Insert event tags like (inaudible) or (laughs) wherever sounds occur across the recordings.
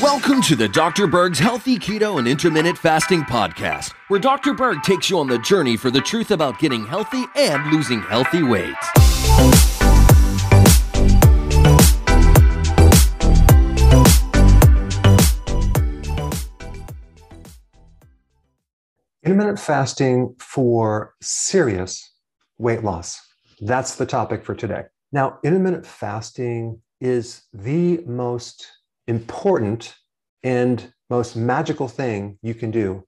Welcome to the Dr. Berg's Healthy Keto and Intermittent Fasting Podcast, where Dr. Berg takes you on the journey for the truth about getting healthy and losing healthy weight. Intermittent fasting for serious weight loss. That's the topic for today. Now, intermittent fasting is the most important and most magical thing you can do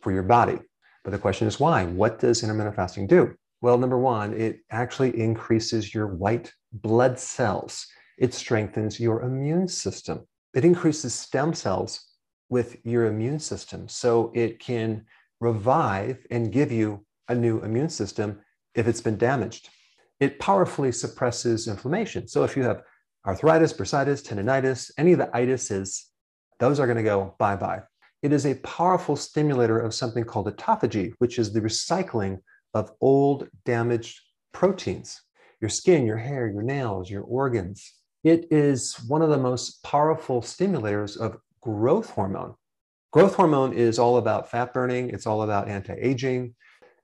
for your body. But the question is why? What does intermittent fasting do? Well, number one, it actually increases your white blood cells. It strengthens your immune system. It increases stem cells with your immune system. So it can revive and give you a new immune system if it's been damaged. It powerfully suppresses inflammation. So if you have arthritis, bursitis, tendonitis, any of the itises, those are going to go bye bye. It is a powerful stimulator of something called autophagy, which is the recycling of old damaged proteins. Your skin, your hair, your nails, your organs. It is one of the most powerful stimulators of growth hormone. Growth hormone is all about fat burning, it's all about anti aging.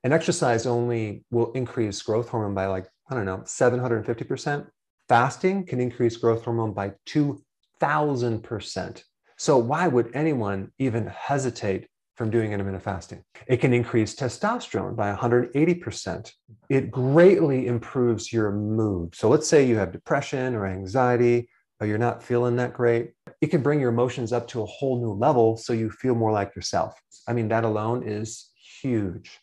And exercise only will increase growth hormone by like, I don't know, 750%. Fasting can increase growth hormone by 2,000%. So, why would anyone even hesitate from doing intermittent fasting? It can increase testosterone by 180%. It greatly improves your mood. So, let's say you have depression or anxiety, or you're not feeling that great. It can bring your emotions up to a whole new level so you feel more like yourself. I mean, that alone is huge.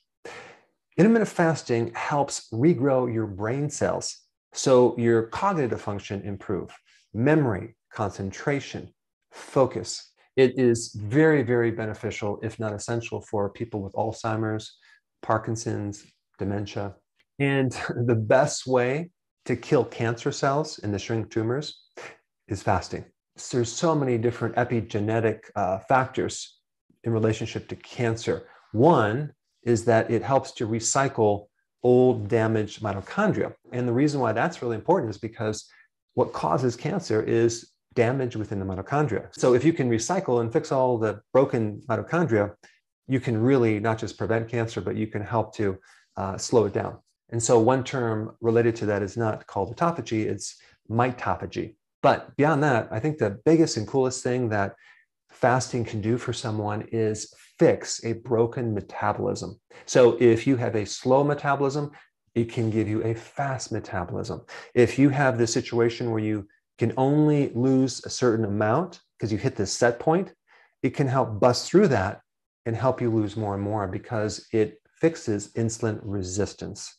Intermittent fasting helps regrow your brain cells so your cognitive function improve, memory, concentration, focus. It is very, very beneficial, if not essential, for people with Alzheimer's, Parkinson's, dementia. And (laughs) the best way to kill cancer cells and the shrink tumors is fasting. So there's so many different epigenetic uh, factors in relationship to cancer. One is that it helps to recycle old damaged mitochondria. And the reason why that's really important is because what causes cancer is damage within the mitochondria. So if you can recycle and fix all the broken mitochondria, you can really not just prevent cancer, but you can help to uh, slow it down. And so one term related to that is not called autophagy, it's mitophagy. But beyond that, I think the biggest and coolest thing that fasting can do for someone is fix a broken metabolism. So if you have a slow metabolism, it can give you a fast metabolism. If you have this situation where you can only lose a certain amount because you hit this set point, it can help bust through that and help you lose more and more because it fixes insulin resistance.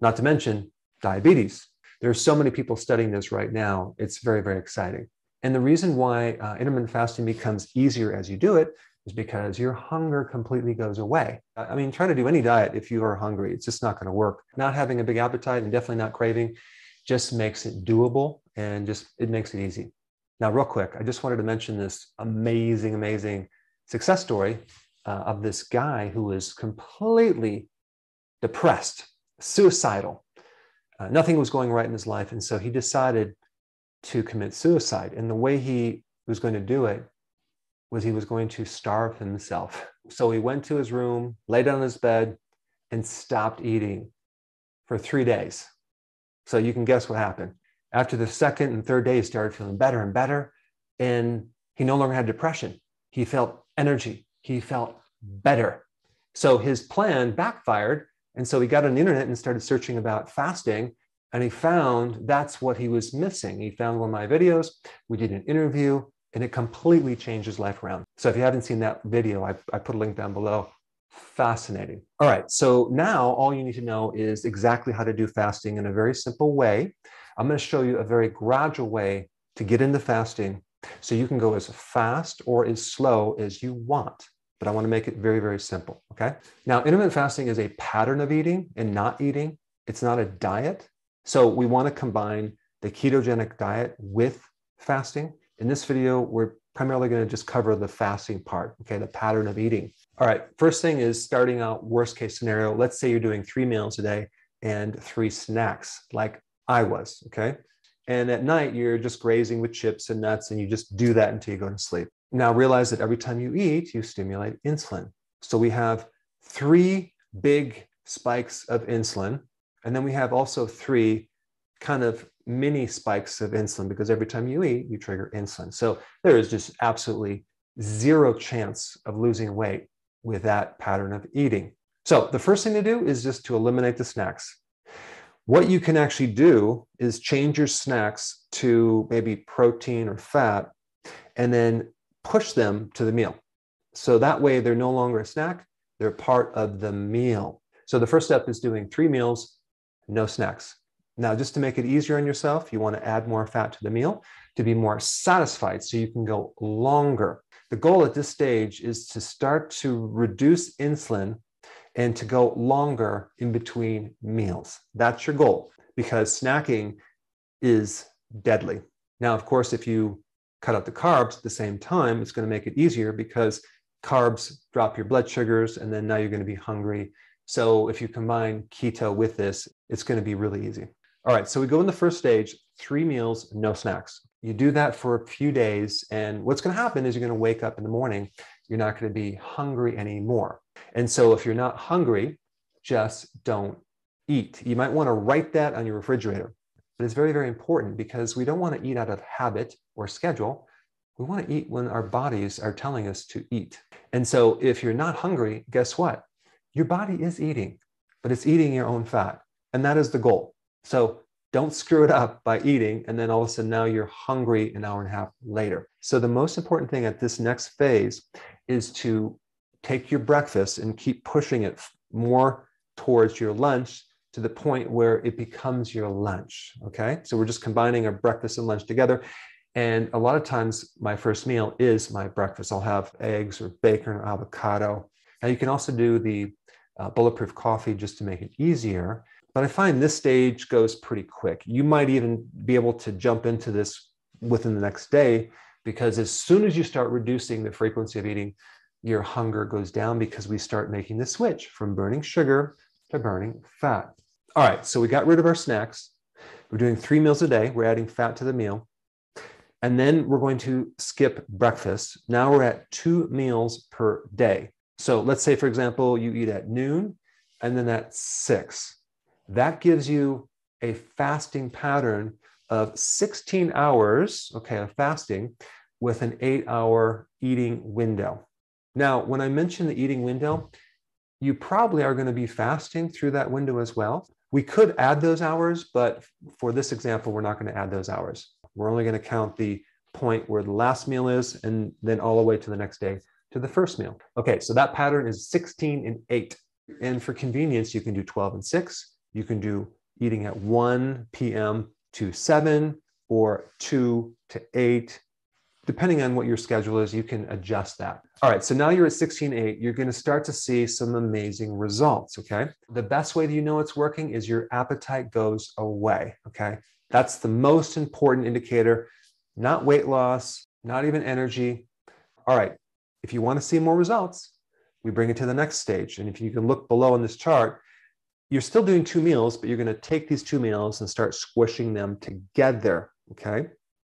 Not to mention diabetes. There are so many people studying this right now. It's very, very exciting. And the reason why uh, intermittent fasting becomes easier as you do it is because your hunger completely goes away. I mean, try to do any diet if you are hungry, it's just not going to work. Not having a big appetite and definitely not craving just makes it doable and just it makes it easy. Now, real quick, I just wanted to mention this amazing, amazing success story uh, of this guy who was completely depressed, suicidal. Uh, nothing was going right in his life. And so he decided to commit suicide. And the way he was going to do it was he was going to starve himself. (laughs) So he went to his room, down on his bed, and stopped eating for three days. So you can guess what happened. After the second and third day, he started feeling better and better. And he no longer had depression. He felt energy. He felt better. So his plan backfired. And so he got on the internet and started searching about fasting. And he found that's what he was missing. He found one of my videos. We did an interview and it completely changed his life around. So if you haven't seen that video, I, I put a link down below. Fascinating. All right. So now all you need to know is exactly how to do fasting in a very simple way. I'm going to show you a very gradual way to get into fasting so you can go as fast or as slow as you want. But I want to make it very, very simple. Okay. Now, intermittent fasting is a pattern of eating and not eating, it's not a diet. So we want to combine the ketogenic diet with fasting. In this video, we're primarily going to just cover the fasting part, okay, the pattern of eating. All right, first thing is starting out worst case scenario. Let's say you're doing three meals a day and three snacks, like I was, okay? And at night, you're just grazing with chips and nuts, and you just do that until you go to sleep. Now, realize that every time you eat, you stimulate insulin. So we have three big spikes of insulin, and then we have also three kind of mini spikes of insulin because every time you eat, you trigger insulin. So there is just absolutely zero chance of losing weight with that pattern of eating. So the first thing to do is just to eliminate the snacks. What you can actually do is change your snacks to maybe protein or fat and then push them to the meal. So that way they're no longer a snack, they're part of the meal. So the first step is doing three meals, no snacks. Now, just to make it easier on yourself, you want to add more fat to the meal to be more satisfied so you can go longer. The goal at this stage is to start to reduce insulin and to go longer in between meals. That's your goal because snacking is deadly. Now, of course, if you cut out the carbs at the same time, it's going to make it easier because carbs drop your blood sugars and then now you're going to be hungry. So if you combine keto with this, it's going to be really easy. All right, so we go in the first stage, three meals, no snacks. You do that for a few days, and what's going to happen is you're going to wake up in the morning, you're not going to be hungry anymore. And so if you're not hungry, just don't eat. You might want to write that on your refrigerator. But it's very, very important because we don't want to eat out of habit or schedule. We want to eat when our bodies are telling us to eat. And so if you're not hungry, guess what? Your body is eating, but it's eating your own fat. And that is the goal. So don't screw it up by eating. And then all of a sudden now you're hungry an hour and a half later. So the most important thing at this next phase is to take your breakfast and keep pushing it more towards your lunch to the point where it becomes your lunch. Okay. So we're just combining our breakfast and lunch together. And a lot of times, my first meal is my breakfast. I'll have eggs or bacon or avocado. Now, you can also do the uh, bulletproof coffee just to make it easier. But I find this stage goes pretty quick. You might even be able to jump into this within the next day because as soon as you start reducing the frequency of eating, your hunger goes down because we start making the switch from burning sugar to burning fat. All right, so we got rid of our snacks. We're doing three meals a day. We're adding fat to the meal. And then we're going to skip breakfast. Now we're at two meals per day. So let's say, for example, you eat at noon and then at six. That gives you a fasting pattern of 16 hours, okay, of fasting with an eight hour eating window. Now, when I mention the eating window, you probably are going to be fasting through that window as well. We could add those hours, but for this example, we're not going to add those hours. We're only going to count the point where the last meal is and then all the way to the next day to the first meal. Okay, so that pattern is 16 and 8. And for convenience, you can do 12 and 6, you can do eating at 1 p.m. to 7 or 2 to 8. Depending on what your schedule is, you can adjust that. All right, so now you're at 16.8. You're going to start to see some amazing results. Okay. The best way that you know it's working is your appetite goes away. Okay. That's the most important indicator, not weight loss, not even energy. All right. If you want to see more results, we bring it to the next stage. And if you can look below in this chart, you're still doing two meals, but you're going to take these two meals and start squishing them together. Okay.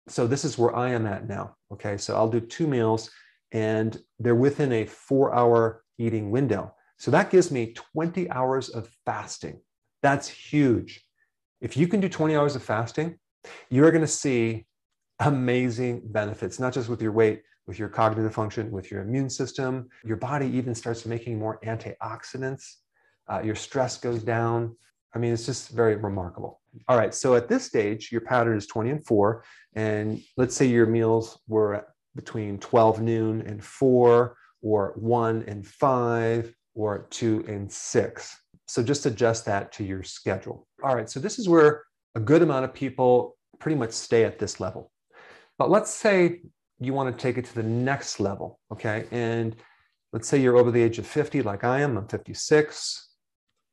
So this is where I am at now. Okay. So I'll do two meals and they're within a four hour eating window. So that gives me 20 hours of fasting. That's huge. If you can do 20 hours of fasting, you're going to see amazing benefits, not just with your weight, with your cognitive function, with your immune system. Your body even starts making more antioxidants uh, your stress goes down. I mean, it's just very remarkable. All right, so at this stage, your pattern is 20 and 4. And let's say your meals were between 12 noon and 4, or 1 and 5, or 2 and 6. So just adjust that to your schedule. All right, so this is where a good amount of people pretty much stay at this level. But let's say you want to take it to the next level, okay? And let's say you're over the age of 50, like I am, I'm 56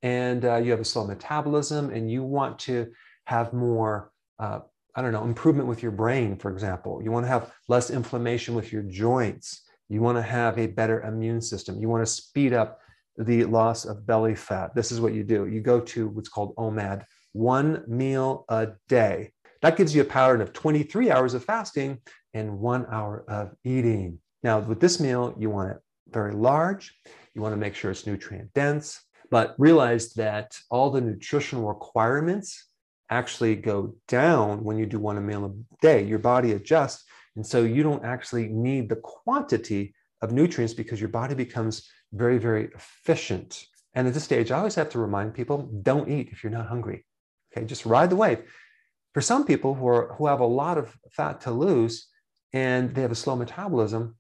and uh, you have a slow metabolism and you want to have more uh, i don't know improvement with your brain for example. You want to have less inflammation with your joints. You want to have a better immune system. You want to speed up the loss of belly fat. This is what you do. You go to what's called omad one meal a day. That gives you a pattern of 23 hours of fasting and one hour of eating. Now, with this meal, you want it very large. You want to make sure it's nutrient dense, but realize that all the nutritional requirements actually go down when you do one meal a day. Your body adjusts. And so you don't actually need the quantity of nutrients because your body becomes very, very efficient. And at this stage, I always have to remind people don't eat if you're not hungry. Okay, just ride the wave. For some people who, are, who have a lot of fat to lose and they have a slow metabolism,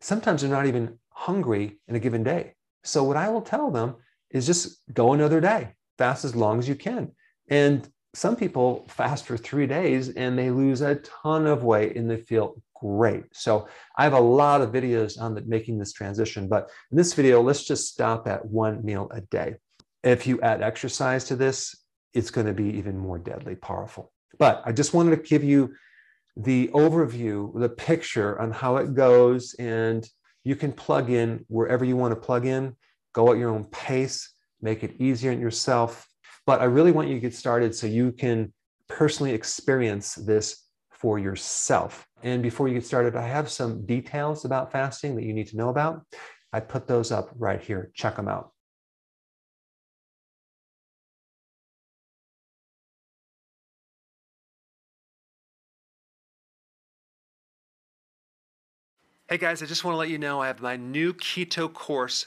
sometimes they're not even hungry in a given day. So, what I will tell them is just go another day, fast as long as you can. And some people fast for three days and they lose a ton of weight and they feel great. So I have a lot of videos on the, making this transition, but in this video, let's just stop at one meal a day. If you add exercise to this, it's going to be even more deadly powerful. But I just wanted to give you the overview, the picture on how it goes, and you can plug in wherever you want to plug in, go at your own pace, make it easier on yourself. But I really want you to get started so you can personally experience this for yourself. And before you get started, I have some details about fasting that you need to know about. I put those up right here. Check them out. Hey guys, I just want to let you know I have my new keto course